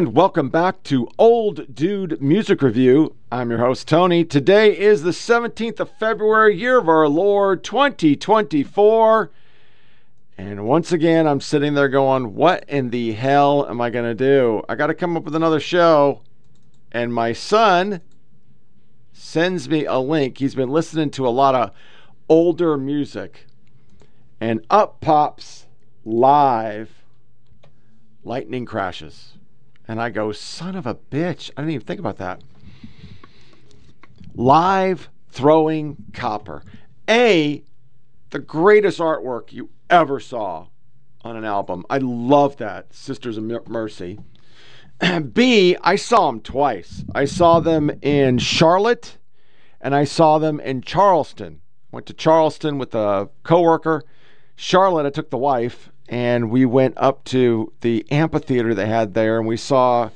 And welcome back to Old Dude Music Review. I'm your host, Tony. Today is the 17th of February, year of our Lord 2024. And once again, I'm sitting there going, What in the hell am I going to do? I got to come up with another show. And my son sends me a link. He's been listening to a lot of older music. And up pops live lightning crashes. And I go, son of a bitch. I didn't even think about that. Live throwing copper. A, the greatest artwork you ever saw on an album. I love that, Sisters of Mercy. B, I saw them twice. I saw them in Charlotte and I saw them in Charleston. Went to Charleston with a coworker. Charlotte, I took the wife, and we went up to the amphitheater they had there, and we saw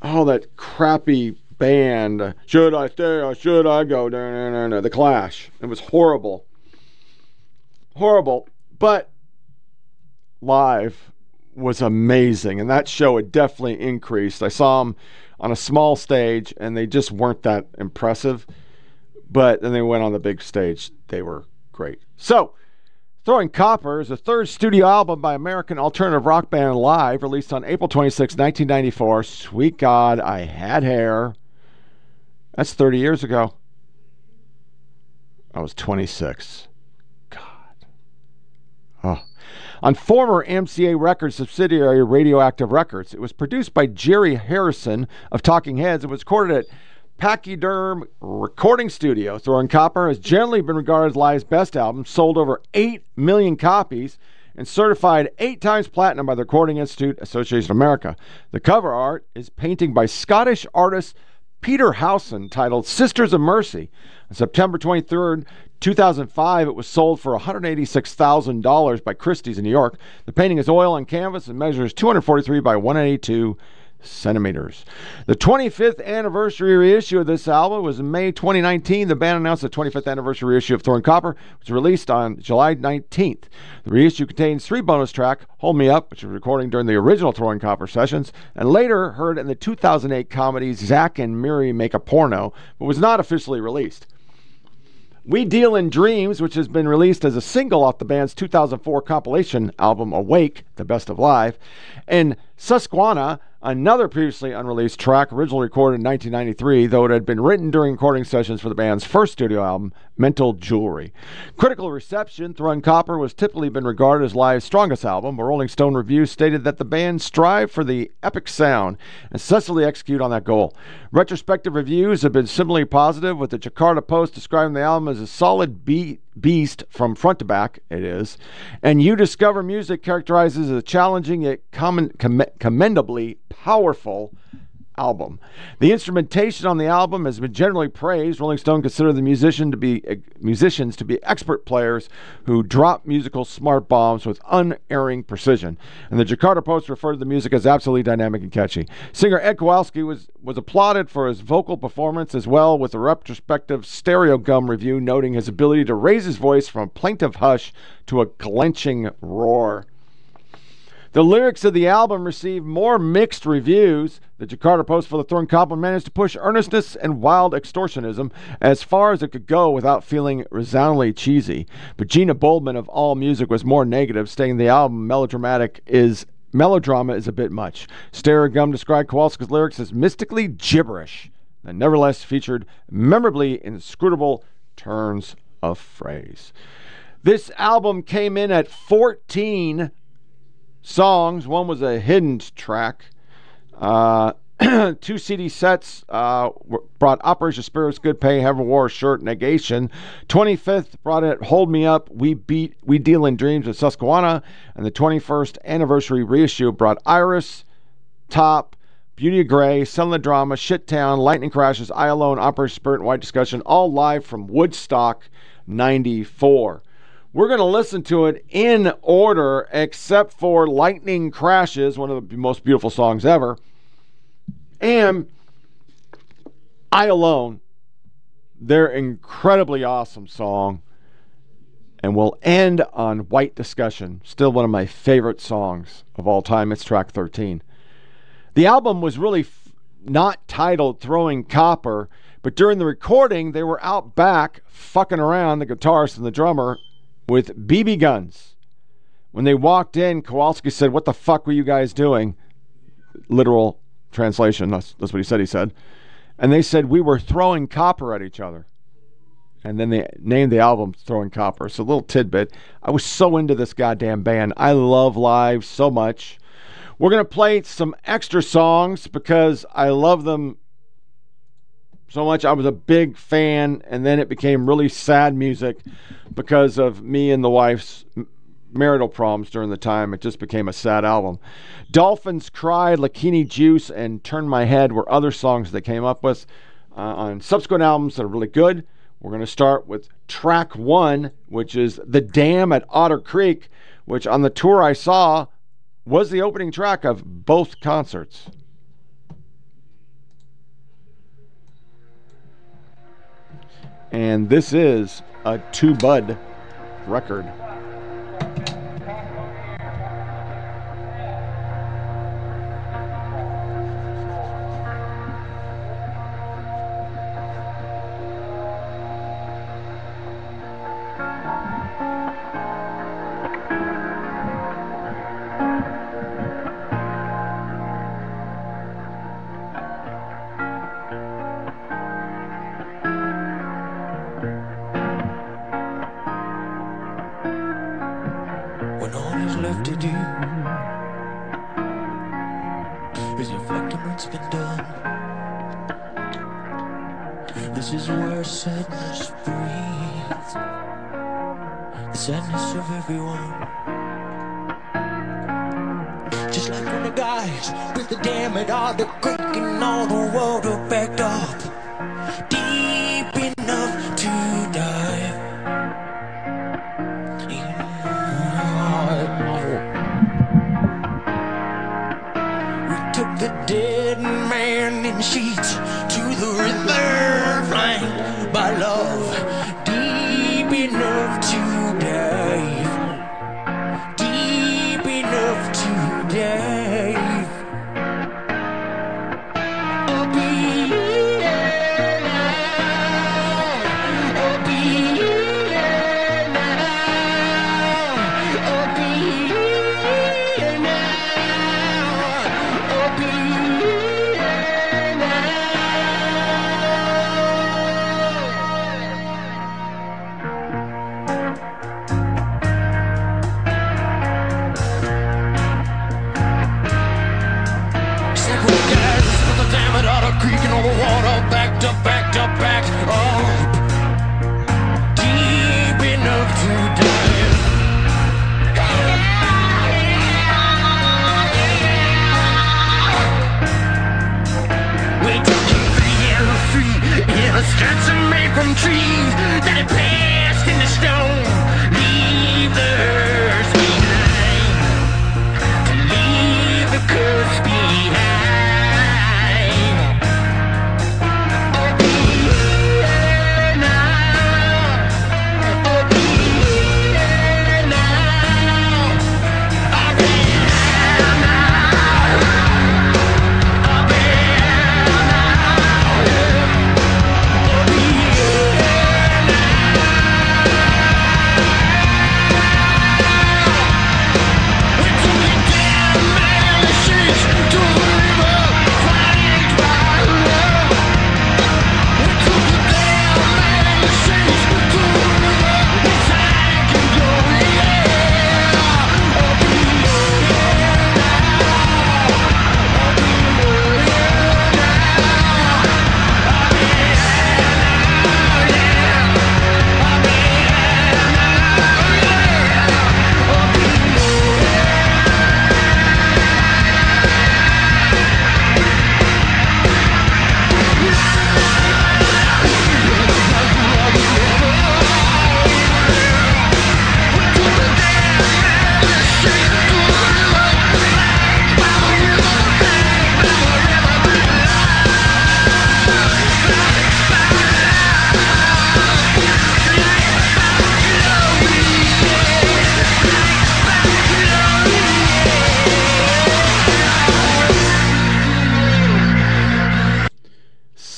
all that crappy band. Should I stay or should I go? No, no, no, The Clash. It was horrible, horrible. But live was amazing, and that show had definitely increased. I saw them on a small stage, and they just weren't that impressive. But then they went on the big stage. They were great. So Throwing Copper is the third studio album by American alternative rock band Live, released on April 26, 1994. Sweet God, I Had Hair. That's 30 years ago. I was 26. God. Oh. On former MCA Records subsidiary Radioactive Records, it was produced by Jerry Harrison of Talking Heads and was recorded at Pachyderm Recording Studio. Throwing Copper has generally been regarded as Live's best album, sold over 8 million copies, and certified eight times platinum by the Recording Industry Association of America. The cover art is painting by Scottish artist Peter Howson titled Sisters of Mercy. On September 23rd, 2005, it was sold for $186,000 by Christie's in New York. The painting is oil on canvas and measures 243 by 182 centimeters. The 25th anniversary reissue of this album was in May 2019. The band announced the 25th anniversary reissue of Throwing Copper, which was released on July 19th. The reissue contains three bonus tracks: Hold Me Up, which was recording during the original Throwing Copper sessions, and later heard in the 2008 comedy Zack and Miri Make a Porno, but was not officially released. We Deal in Dreams, which has been released as a single off the band's 2004 compilation album Awake, The Best of Live, and Susquehanna, another previously unreleased track, originally recorded in 1993, though it had been written during recording sessions for the band's first studio album, Mental Jewelry. Critical reception, Throwing Copper was typically been regarded as Live's strongest album. A Rolling Stone review stated that the band strive for the epic sound and successfully execute on that goal. Retrospective reviews have been similarly positive, with the Jakarta Post describing the album as a solid beat beast from front to back, it is. And uDiscover Music characterizes as a challenging yet commendably powerful album. The instrumentation on the album has been generally praised. Rolling Stone considered the musician to be uh, musicians to be expert players who drop musical smart bombs with unerring precision. And the Jakarta Post referred to the music as absolutely dynamic and catchy. Singer Ed Kowalski was was applauded for his vocal performance as well, with a retrospective Stereogum review noting his ability to raise his voice from a plaintive hush to a clenching roar. The lyrics of the album received more mixed reviews. The Jakarta Post for the Throwing Copper managed to push earnestness and wild extortionism as far as it could go without feeling resoundingly cheesy. But Gina Boldman of All Music was more negative, stating the album melodramatic is melodrama is a bit much. Stereogum described Kowalski's lyrics as mystically gibberish and nevertheless featured memorably inscrutable turns of phrase. This album came in at 14 songs. One was a hidden track. Uh, two CD sets uh, brought Operation Spirits, Good Pay, Heaven War, Shirt, Negation. 25th brought it Hold Me Up, We Beat, We Deal in Dreams of Susquehanna. And the 21st anniversary reissue brought Iris, Top, Beauty of Grey, the Drama, Shit Town, Lightning Crashes, I Alone, Operation Spirit, and White Discussion, all live from Woodstock 94. We're going to listen to it in order, except for Lightning Crashes, one of the most beautiful songs ever, and I Alone, their incredibly awesome song. And we'll end on White Discussion, still one of my favorite songs of all time. It's track 13. The album was really f- not titled Throwing Copper, but during the recording, they were out back fucking around, the guitarist and the drummer, with BB guns. When they walked in, Kowalski said, What the fuck were you guys doing? Literal translation, that's, that's what he said. He said. And they said, We were throwing copper at each other. And then they named the album Throwing Copper. So, a little tidbit. I was so into this goddamn band. I love live so much. We're going to play some extra songs because I love them so much. I was a big fan, and then it became really sad music because of me and the wife's marital problems during the time. It just became a sad album. Dolphins Cry, Lakini Juice, and Turn My Head were other songs they came up with uh, on subsequent albums that are really good. We're going to start with track one, which is The Dam at Otter Creek, which on the tour I saw was the opening track of both concerts. And this is a two bud record.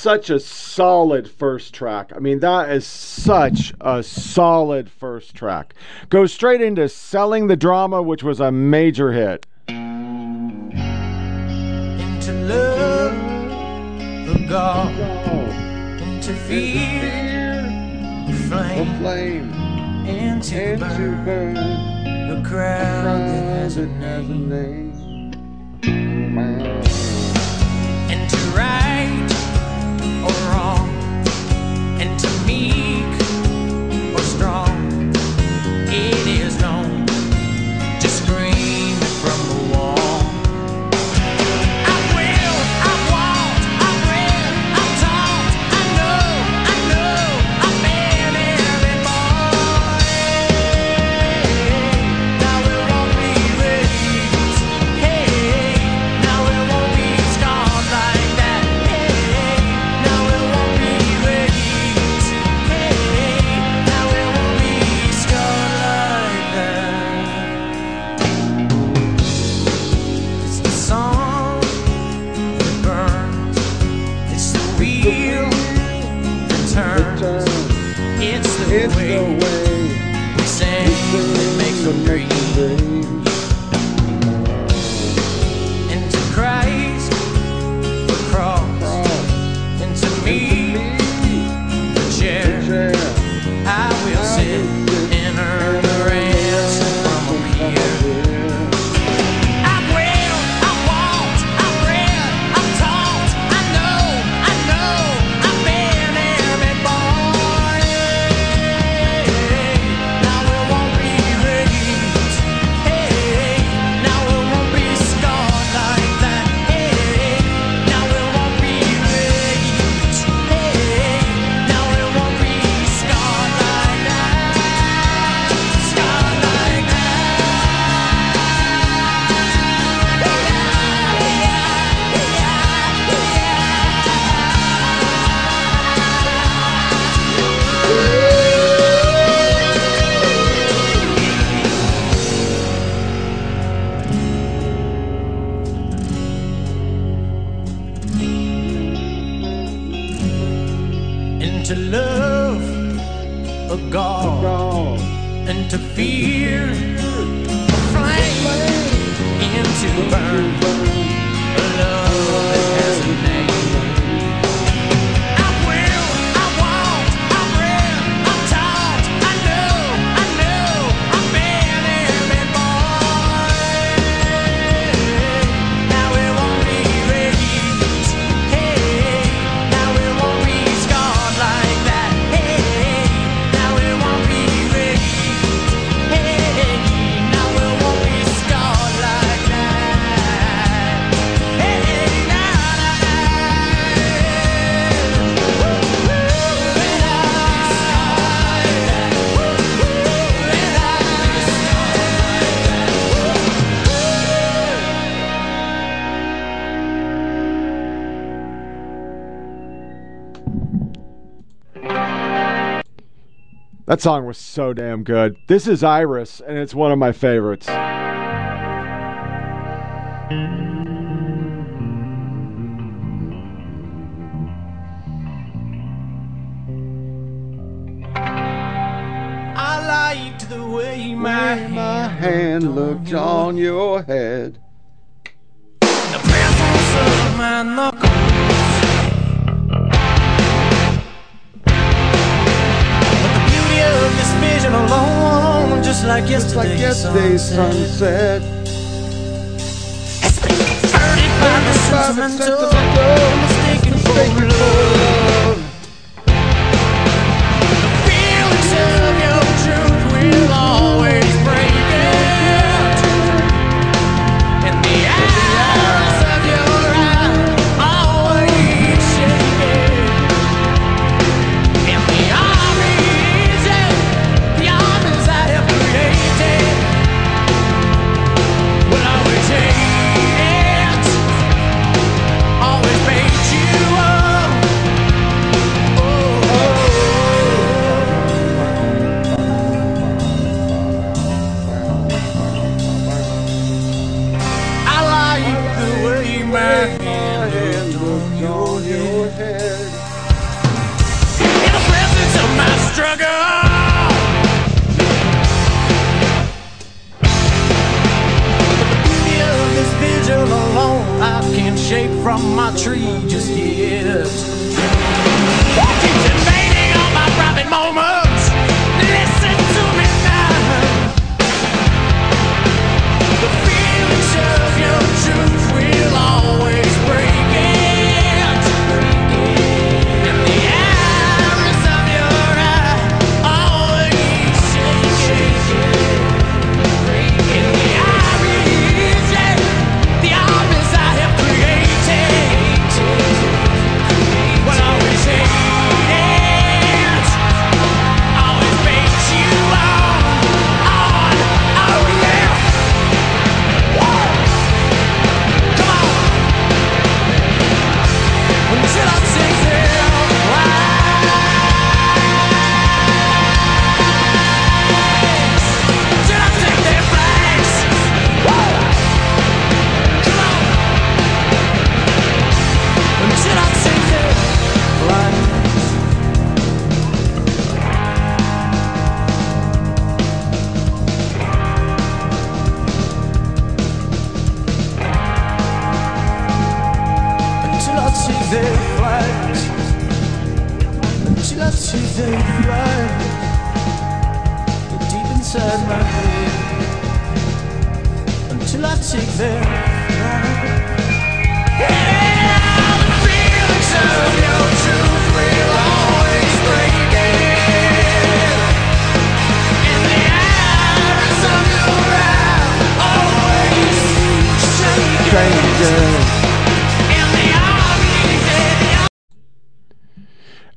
such a solid first track. I mean, that is such a solid first track. Goes straight into Selling the Drama, which was a major hit. Into love, the God, into fear, the flame, the flame. into, into burn, burn, the crowd that has a name, into right. That song was so damn good. This is Iris, and it's one of my favorites. my, hand, my hand looked on your head. The pencils of my nose. just like just yesterday, like yesterday's sunset. It's been furred by the sentimental, mistaken for love. The feelings of your truth will always.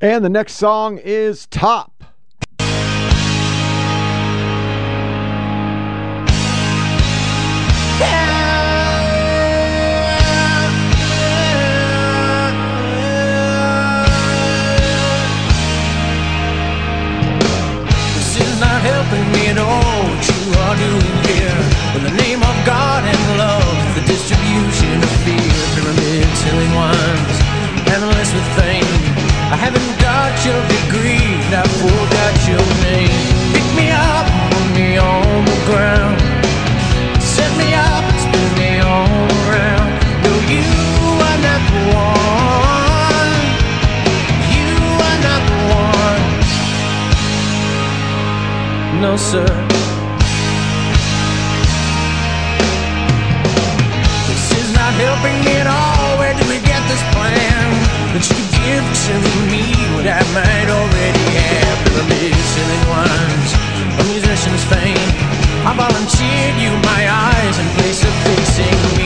And the next song is Top. I forgot your name. Pick me up, put me on the ground. Set me up, spin me all around. No, you are not the one. You are not the one. No, sir. This is not helping at all. Where do we get this plan that you give to me? what I might already have in the listening ones. A musician's fame. I volunteered you my eyes in place of fixing me.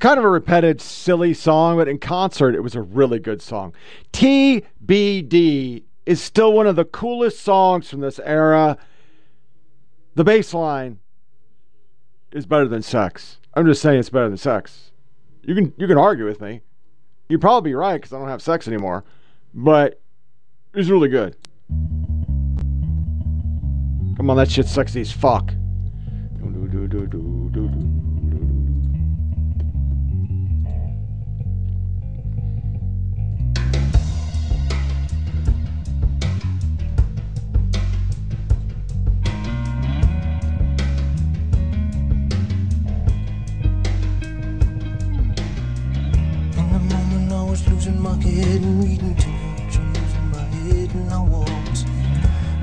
Kind of a repetitive, silly song, but in concert, it was a really good song. TBD is still one of the coolest songs from this era. The bass line is better than sex. I'm just saying it's better than sex. You can you can argue with me. You'd probably be right because I don't have sex anymore. But it's really good. Come on, that shit's sexy as fuck. In was losing my head and reading too much and losing my head and I was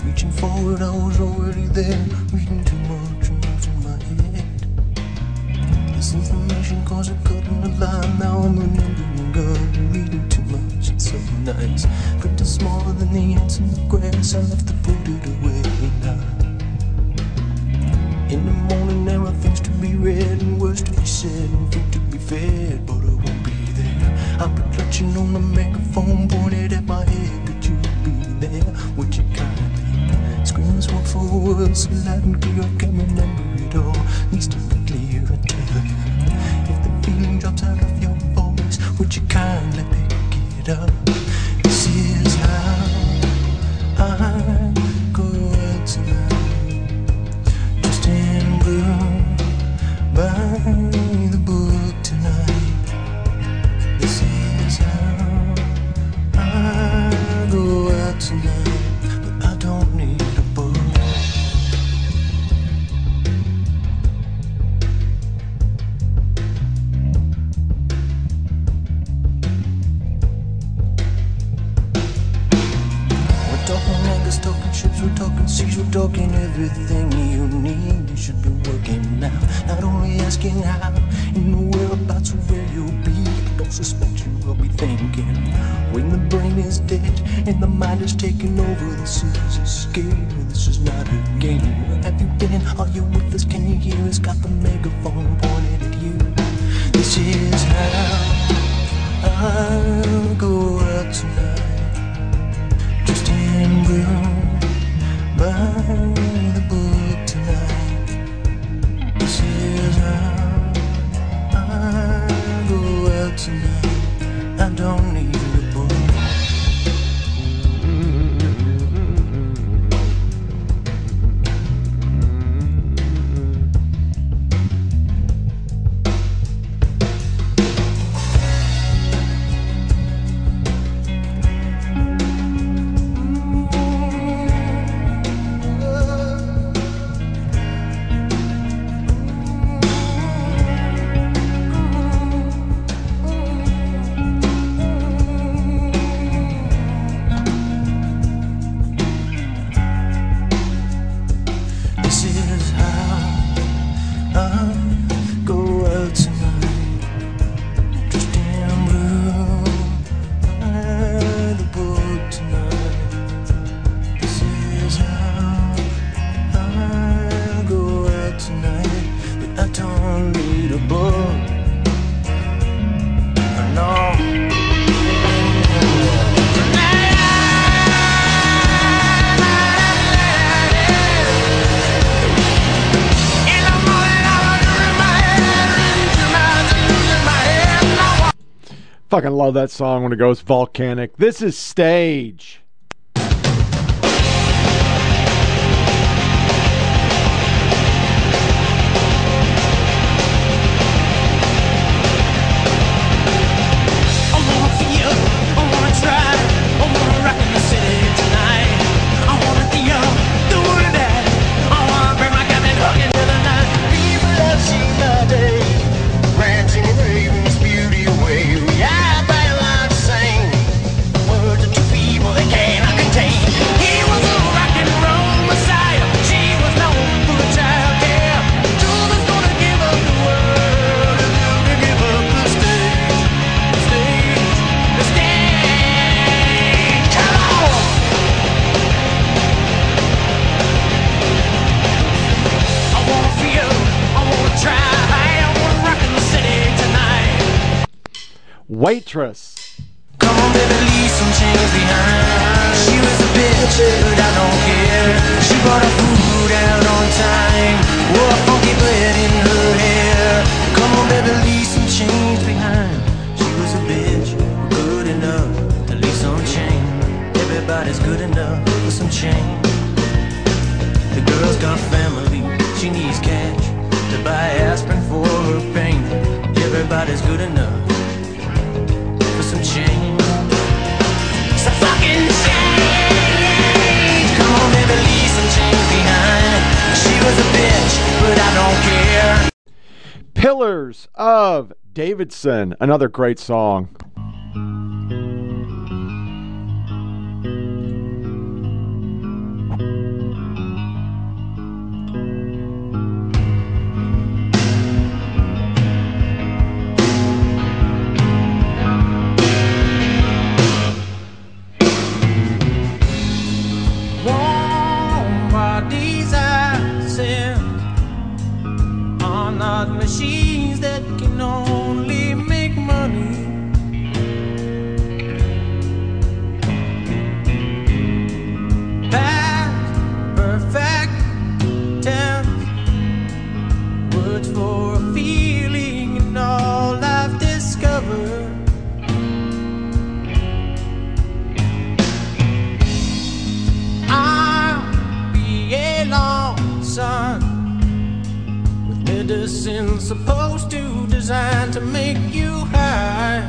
reaching forward, I was already there, reading too much and losing my head. This information caused a cut in the line, now I'm remembering God reading too much, it's so nice. Print is smaller than the ants in the grass, I left put it away now. In the morning there are things to be read and words to be said and food to be fed, but there. I'll be clutching on the megaphone pointed at my head. Could you be there? Would you kindly scream this word for word so loud and clear I can remember it all? Needs to be clear, I tell you. If the feeling drops out of your voice, would you kindly pick it up? This is how I Fucking love that song when it goes volcanic. This is stage. Waitress. She was a bitch, but I don't care. She brought her food out on time. Wore a funky blade in her hair. Come on, baby, leave some change behind. She was a bitch, good enough to leave some change. Everybody's good enough for some change. The girl's got family, she needs cash to buy aspirin for her pain. Everybody's good enough Pillars of Davidson. Another great song. Not machines medicine supposed to design to make you high.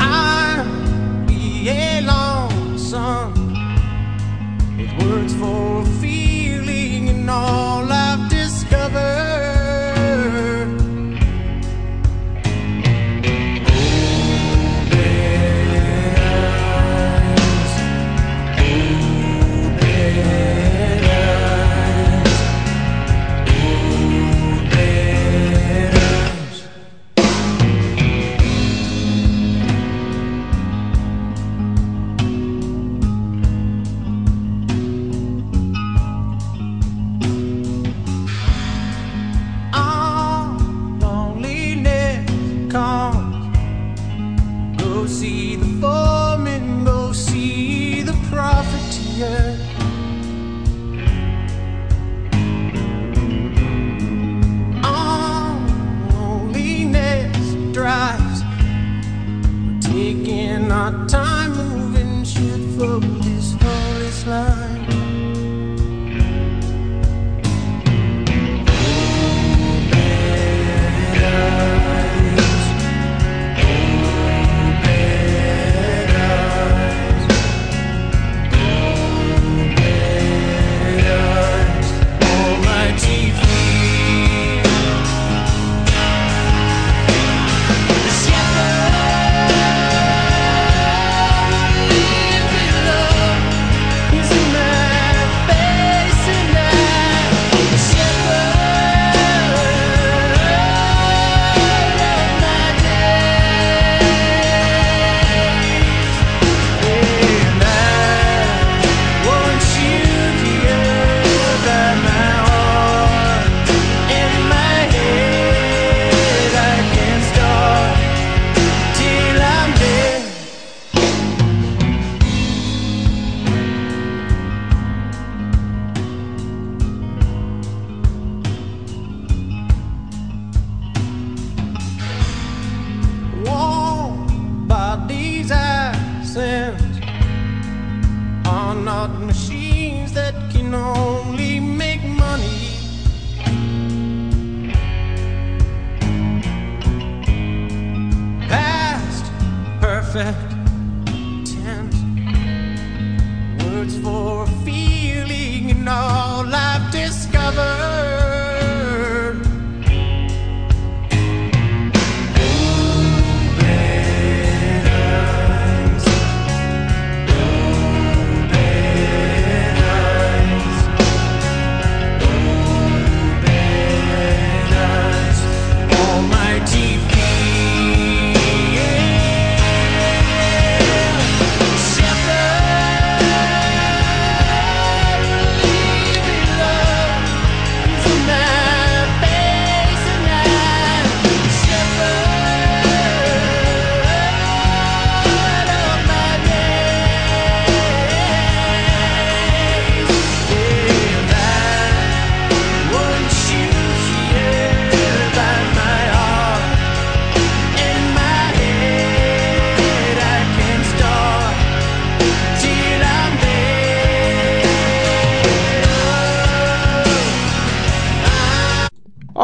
I'll be a long sun with words for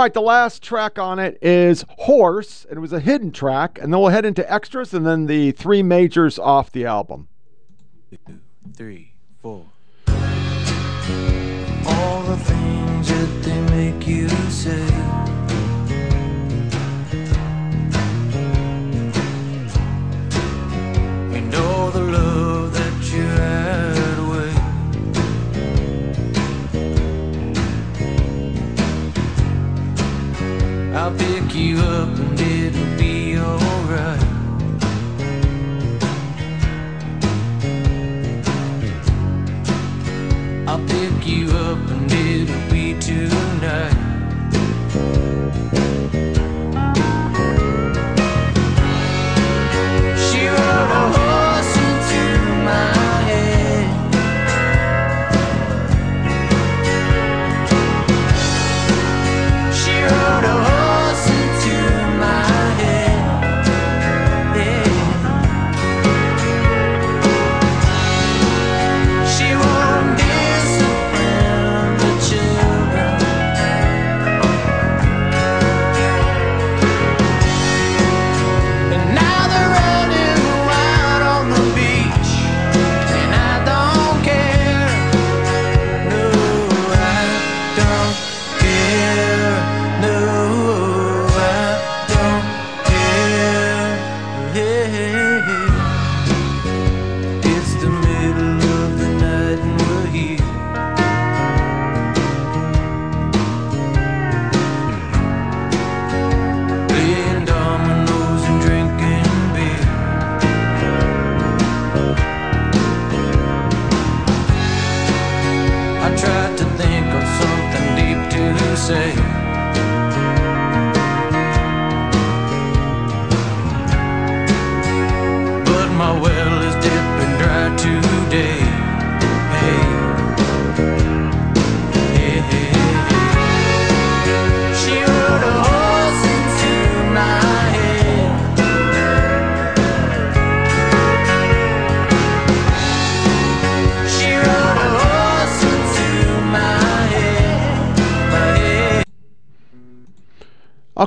All right, the last track on it is Horse, and it was a hidden track. And then we'll head into extras and then the three majors off the album. Three, four. all the things that they make you say. And all the love I'll pick you up and it'll be alright. I'll pick you up and it'll be tonight.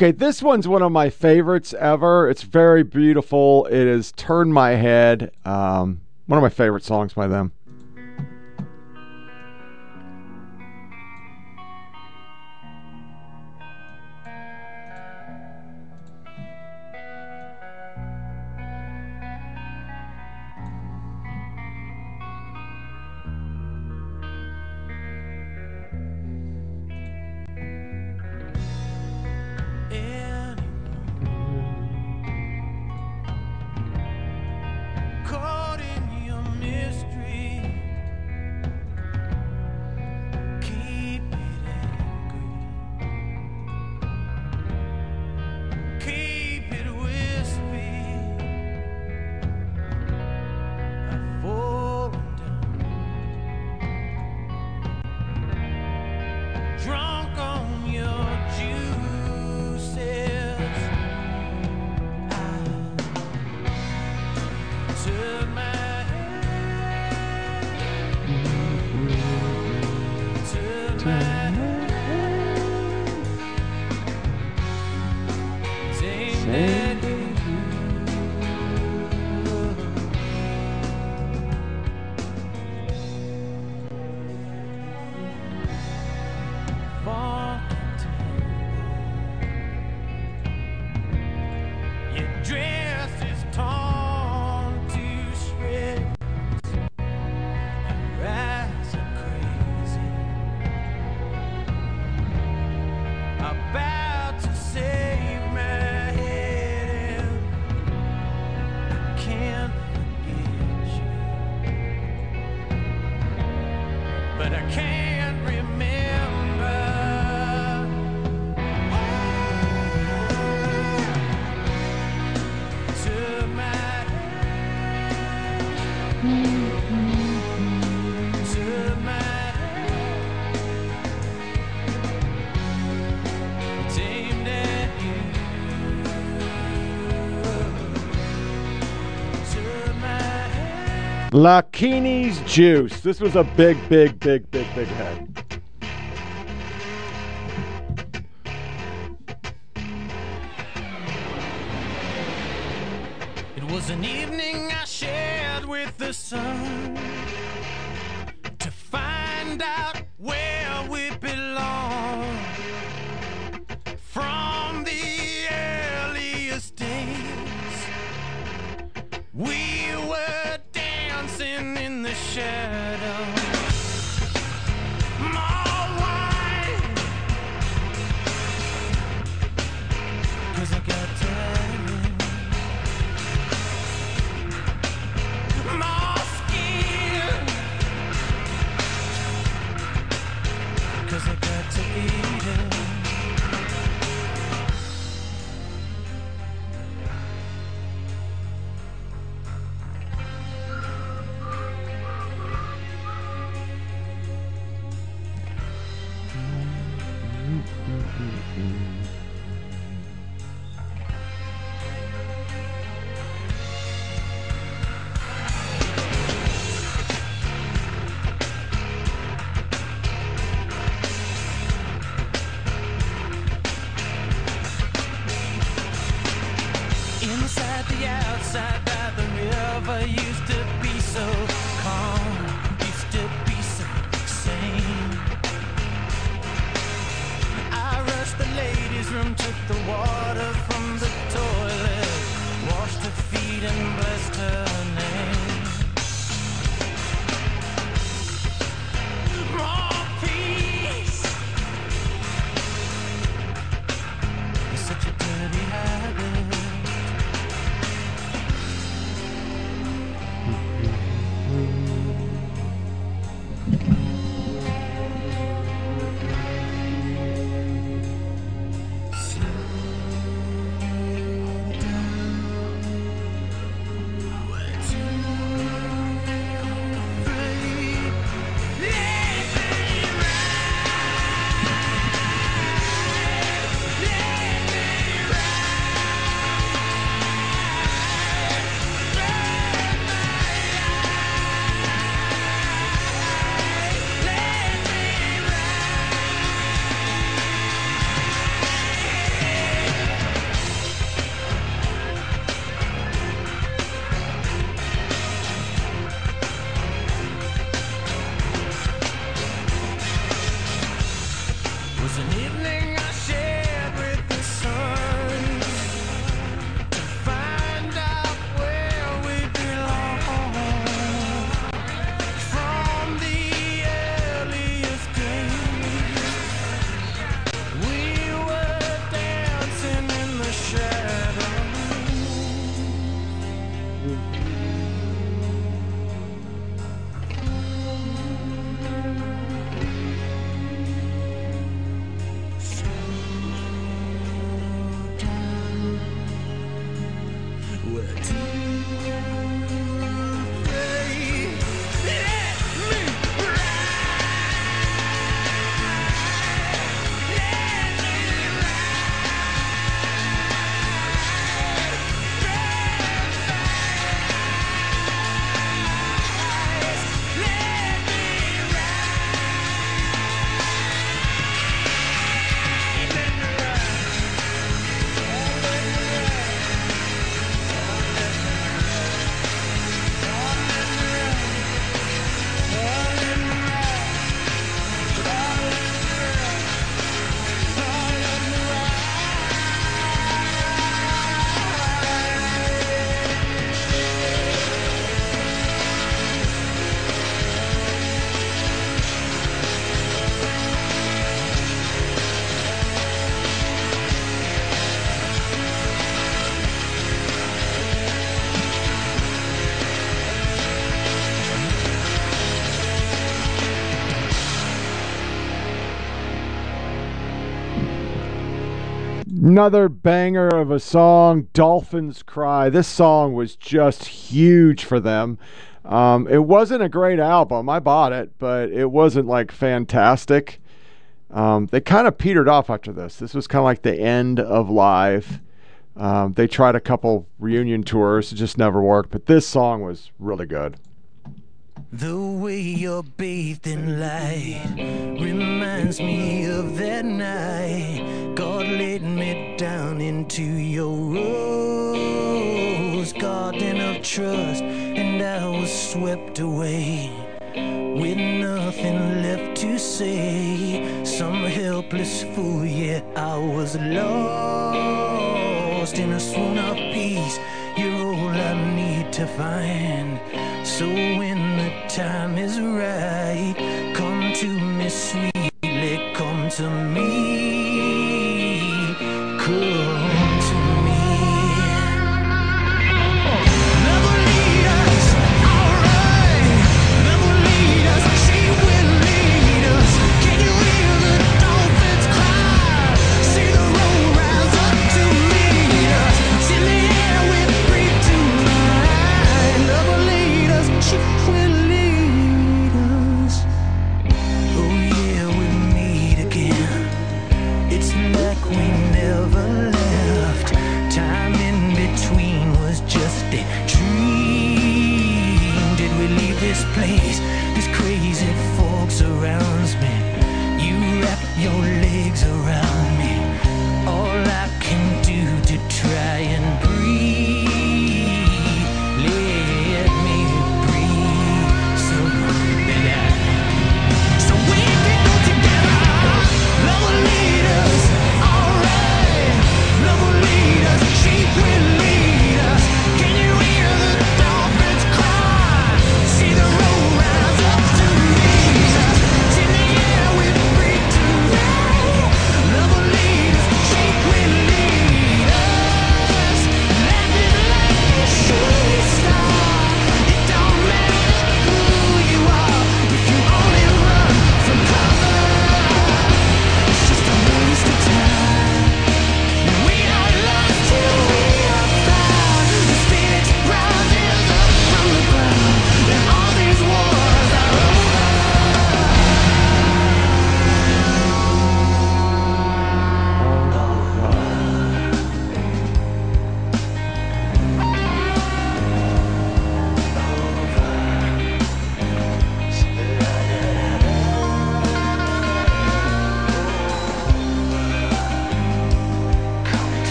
Okay, this one's one of my favorites ever. It's very beautiful. It has turned my head. Um, one of my favorite songs by them. Lakini's Juice. This was a big, big, big, big, big head. the river used to be so calm, used to be so sane. I rushed the ladies' room, took the water from the toilet, washed her feet and blessed her. Another banger of a song, Dolphins Cry. This song was just huge for them. Um, it wasn't a great album. I bought it, but it wasn't like fantastic. Um, they kind of petered off after this. This was kind of like the end of live. Um, they tried a couple reunion tours, it just never worked. But this song was really good. The way you're bathed in light reminds me of that night God laid me down into your rose garden of trust, and I was swept away with nothing left to say. Some helpless fool, yeah, I was lost in a swoon of peace. You're all I need to find. So when the time is right, come to me sweetly, come to me,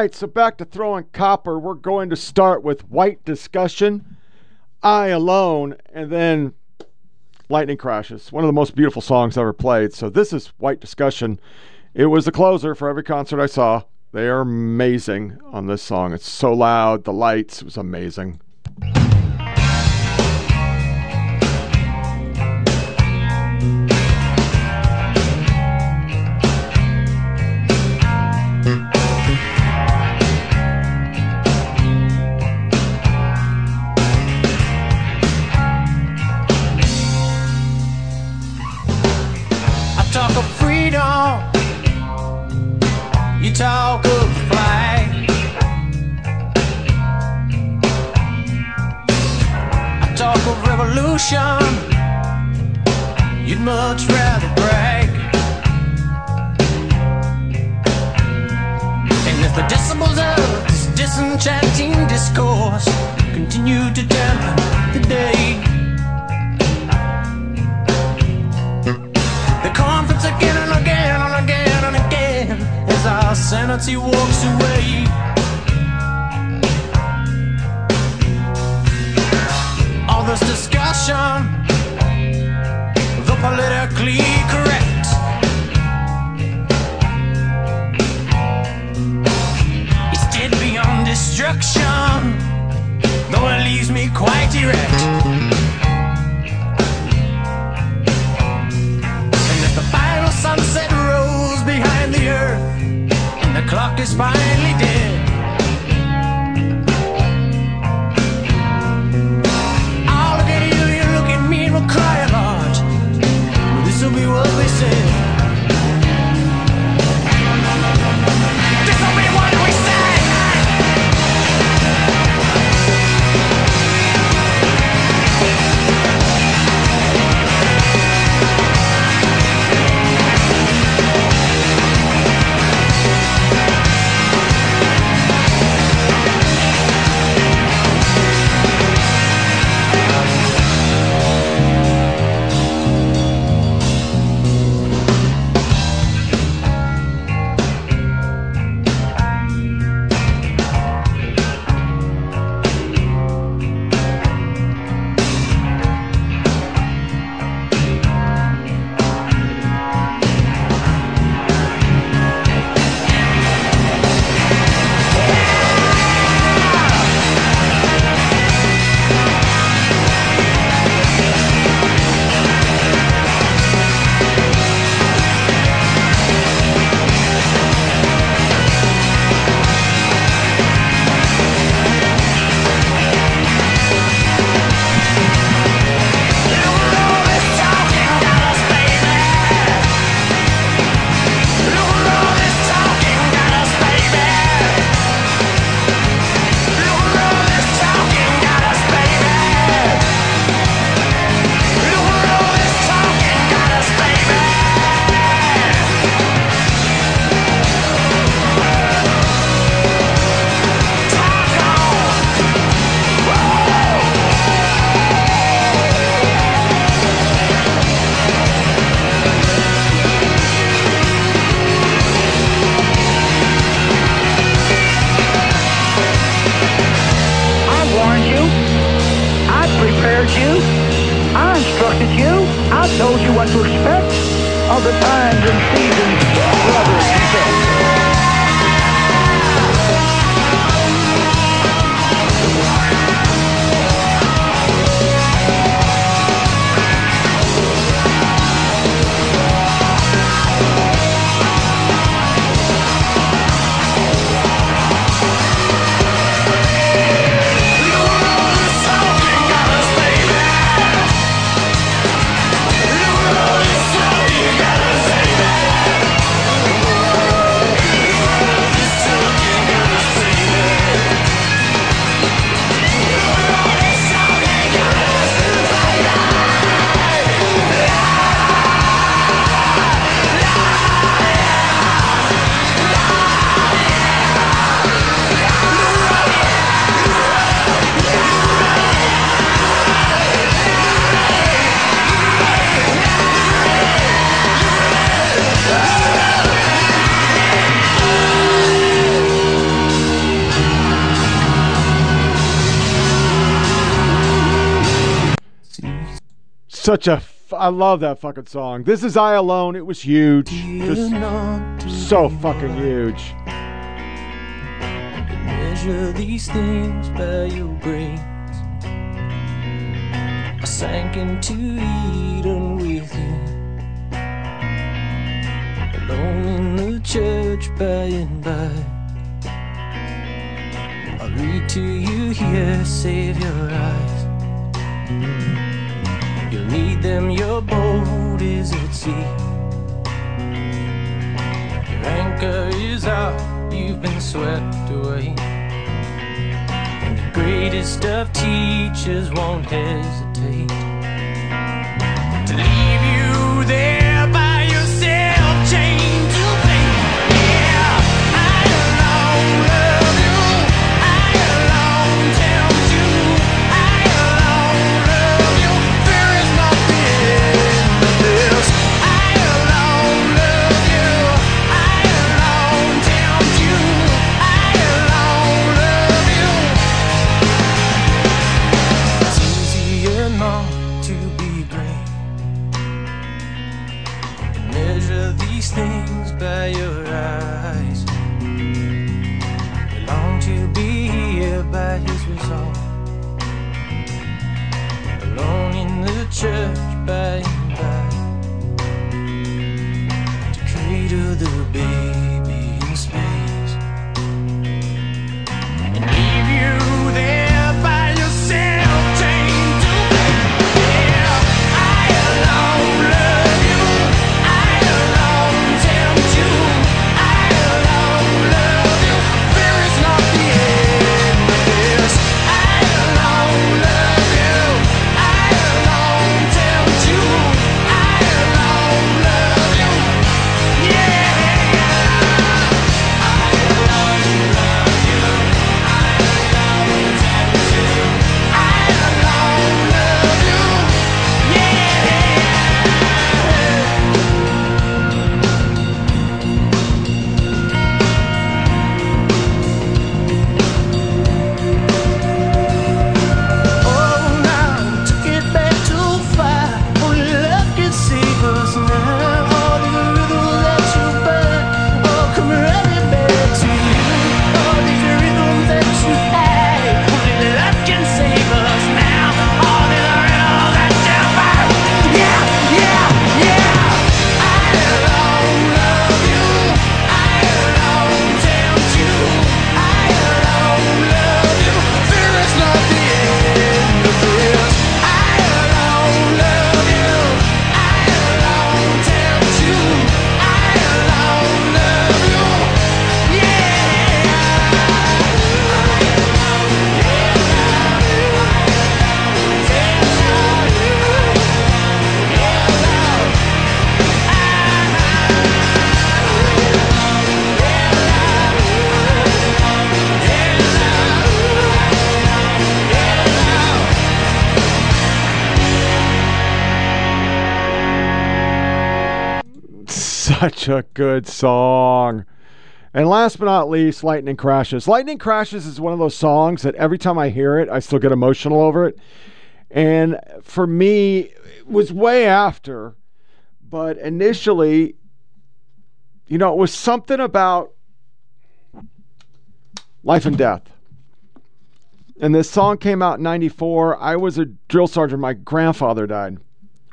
right, so back to throwing copper. We're going to start with White Discussion, I Alone, and then Lightning Crashes. One of the most beautiful songs ever played. So this is White Discussion. It was the closer for every concert I saw. They are amazing on this song. It's so loud, the lights, it was amazing. Talk of flag. I talk of revolution. You'd much rather brag. And if the decibels of this disenchanting discourse continue to dampen the day. As our sanity walks away. All this discussion, the politically correct. It's dead beyond destruction, though it leaves me quite erect. Is finally dead. Such a. I love that fucking song. This is I Alone. It was huge. Just so fucking huge. Measure these things by your grace. I sank into Eden with you. Alone in the church by and by. I'll read to you here, save your eyes. Need them, your boat is at sea. Your anchor anchor is out, you've been swept away. And the greatest of teachers won't hesitate to Such a good song. And last but not least, Lightning Crashes. Lightning Crashes is one of those songs that every time I hear it, I still get emotional over it. And for me, it was way after, but initially, you know, it was something about life and death. And this song came out in 94. I was a drill sergeant. My grandfather died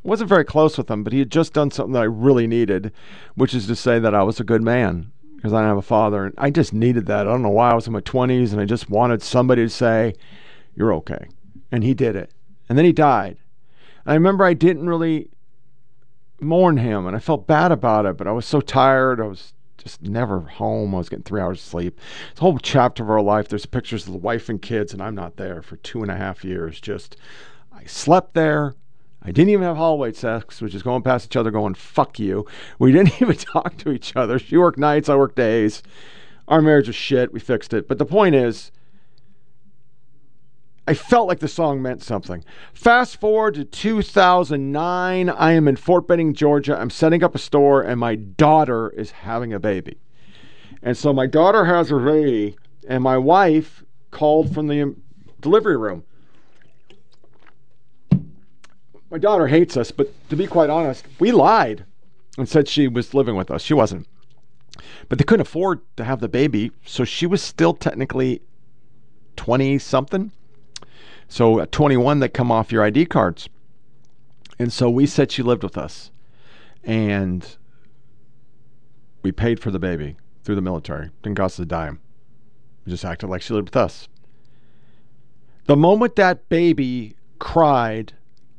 wasn't very close with him, but he had just done something that I really needed, which is to say that I was a good man because I didn't have a father. And I just needed that. I don't know why I was in my 20s and I just wanted somebody to say, You're okay. And he did it. And then he died. And I remember I didn't really mourn him and I felt bad about it, but I was so tired. I was just never home. I was getting three hours of sleep. It's a whole chapter of our life. There's pictures of the wife and kids, and I'm not there for two and a half years. Just, I slept there. I didn't even have hallway sex, which is going past each other going, fuck you. We didn't even talk to each other. She worked nights, I worked days. Our marriage was shit. We fixed it. But the point is, I felt like the song meant something. Fast forward to 2009. I am in Fort Benning, Georgia. I'm setting up a store, and my daughter is having a baby. And so my daughter has her baby, and my wife called from the delivery room. My daughter hates us, but to be quite honest, we lied and said she was living with us. She wasn't. But they couldn't afford to have the baby, so she was still technically 20 something. So at 21, they come off your ID cards. And so we said she lived with us. And we paid for the baby through the military. Didn't cost us a dime. We just acted like she lived with us. The moment that baby cried,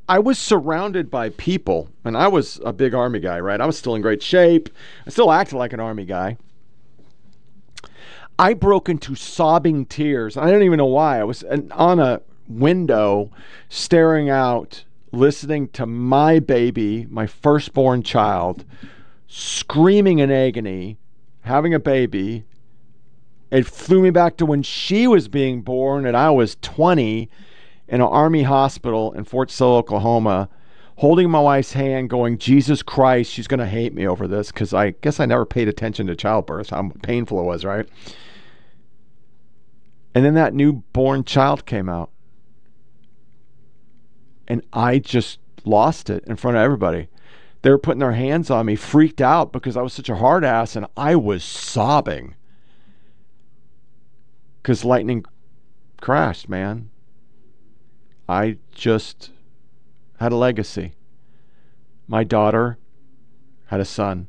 I was surrounded by people, and I was a big army guy, right? I was still in great shape. I still acted like an army guy. I broke into sobbing tears. I don't even know why. I was on a window staring out, listening to my baby, my firstborn child, screaming in agony, having a baby. It flew me back to when she was being born, and I was 20 in an army hospital in Fort Sill, Oklahoma, holding my wife's hand, going, Jesus Christ, she's going to hate me over this because I guess I never paid attention to childbirth, how painful it was, right? And then that newborn child came out. And I just lost it in front of everybody. They were putting their hands on me, freaked out because I was such a hard ass, and I was sobbing because lightning crashed, man. I just had a legacy. My daughter had a son.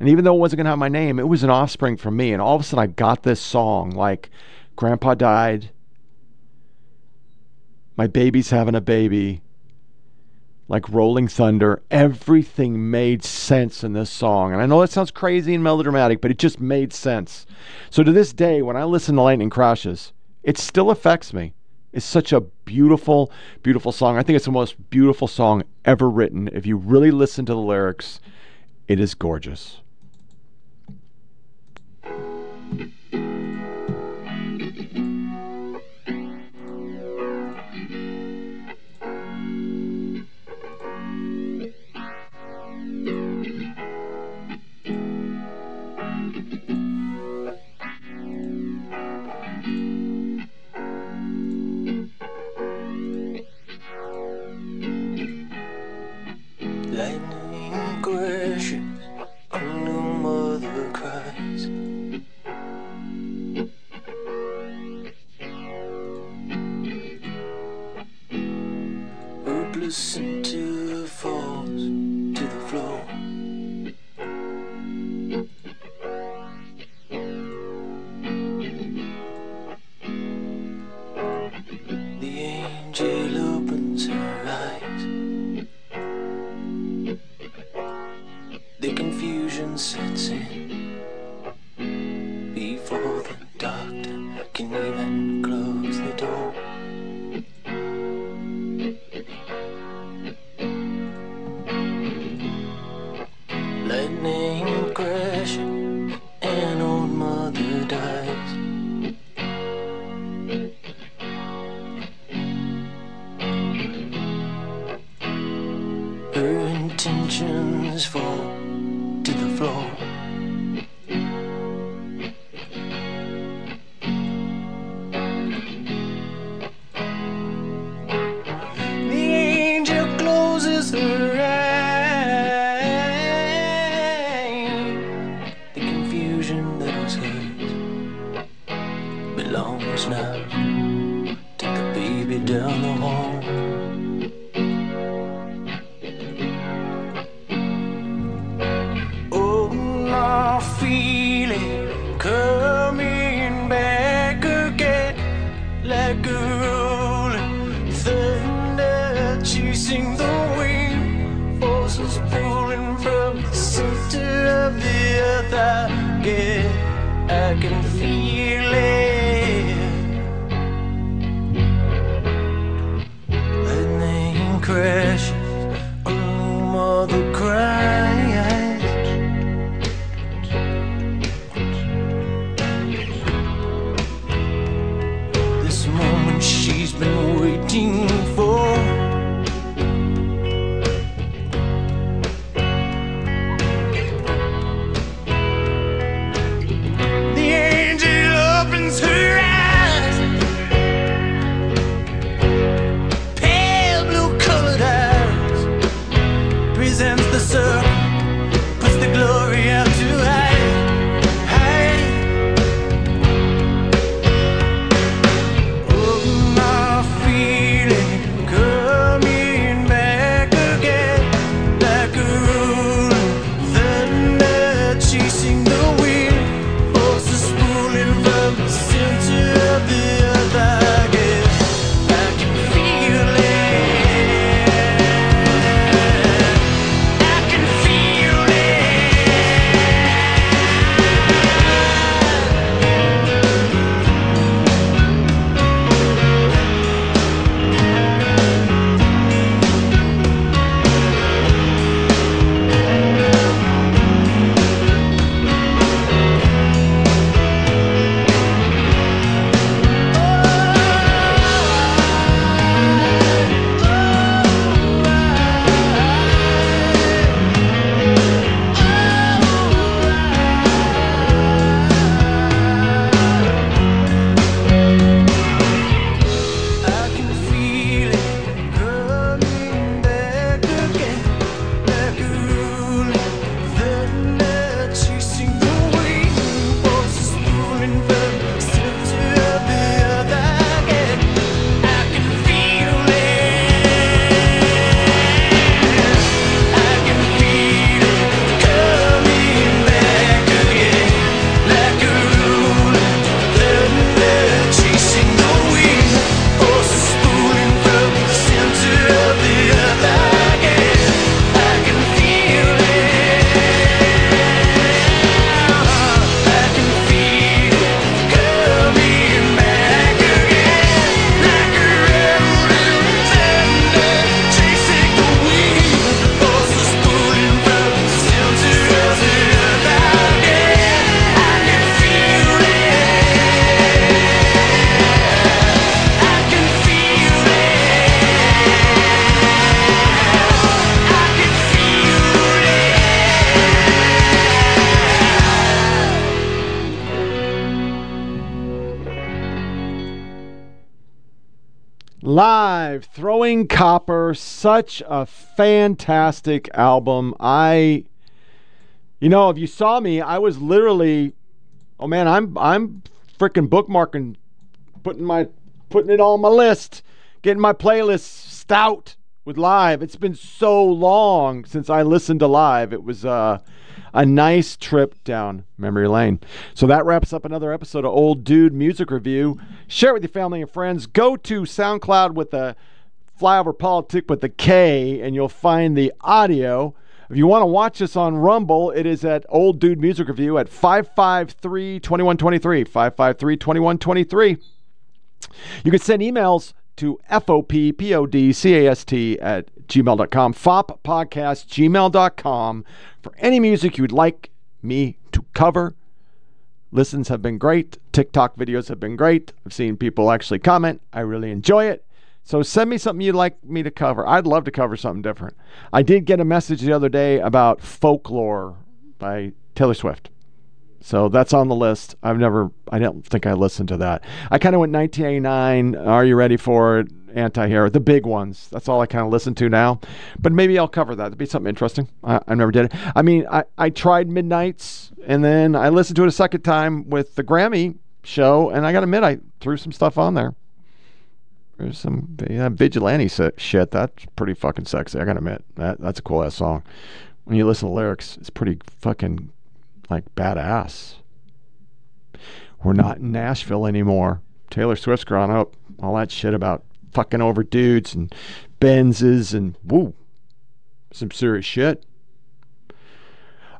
And even though it wasn't going to have my name, it was an offspring from me. And all of a sudden, I got this song like, Grandpa died. My baby's having a baby. Like Rolling Thunder. Everything made sense in this song. And I know that sounds crazy and melodramatic, but it just made sense. So to this day, when I listen to Lightning Crashes, it still affects me. It's such a beautiful, beautiful song. I think it's the most beautiful song ever written. If you really listen to the lyrics, it is gorgeous. Copper, such a fantastic album. I, you know, if you saw me, I was literally, oh man, I'm I'm freaking bookmarking, putting my putting it on my list, getting my playlist stout with live. It's been so long since I listened to live. It was uh, a nice trip down memory lane. So that wraps up another episode of Old Dude Music Review. Share it with your family and friends. Go to SoundCloud with the Flyover Politic with the K, and you'll find the audio. If you want to watch us on Rumble, it is at Old Dude Music Review at 553 2123. 553 2123. You can send emails to F-O-P-P-O-D-C-A-S-T at gmail.com, foppodcast, gmail.com for any music you'd like me to cover. Listens have been great. TikTok videos have been great. I've seen people actually comment. I really enjoy it. So send me something you'd like me to cover. I'd love to cover something different. I did get a message the other day about Folklore by Taylor Swift. So that's on the list. I've never, I don't think I listened to that. I kind of went 1989, Are You Ready for It? Anti Hero, the big ones. That's all I kind of listen to now. But maybe I'll cover that. It'd be something interesting. I, I never did it. I mean, I, I tried Midnights and then I listened to it a second time with the Grammy show, and I got to admit, I threw some stuff on there. There's some yeah, vigilante shit. That's pretty fucking sexy. I gotta admit that that's a cool ass song. When you listen to lyrics, it's pretty fucking like badass. We're not in Nashville anymore. Taylor Swift's grown up. All that shit about fucking over dudes and Benzes and woo, some serious shit.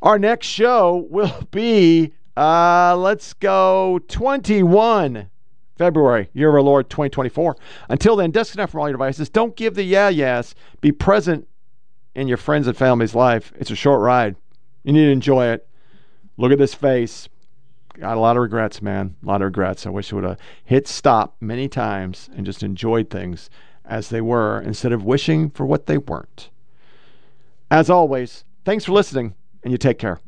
Our next show will be, uh, let's go 21 February, year of our Lord 2024. Until then, disconnect from all your devices. Don't give the yeah yes. Be present in your friends and family's life. It's a short ride. You need to enjoy it. Look at this face. Got a lot of regrets, man. A lot of regrets. I wish I would have hit stop many times and just enjoyed things as they were instead of wishing for what they weren't. As always, thanks for listening, and you take care.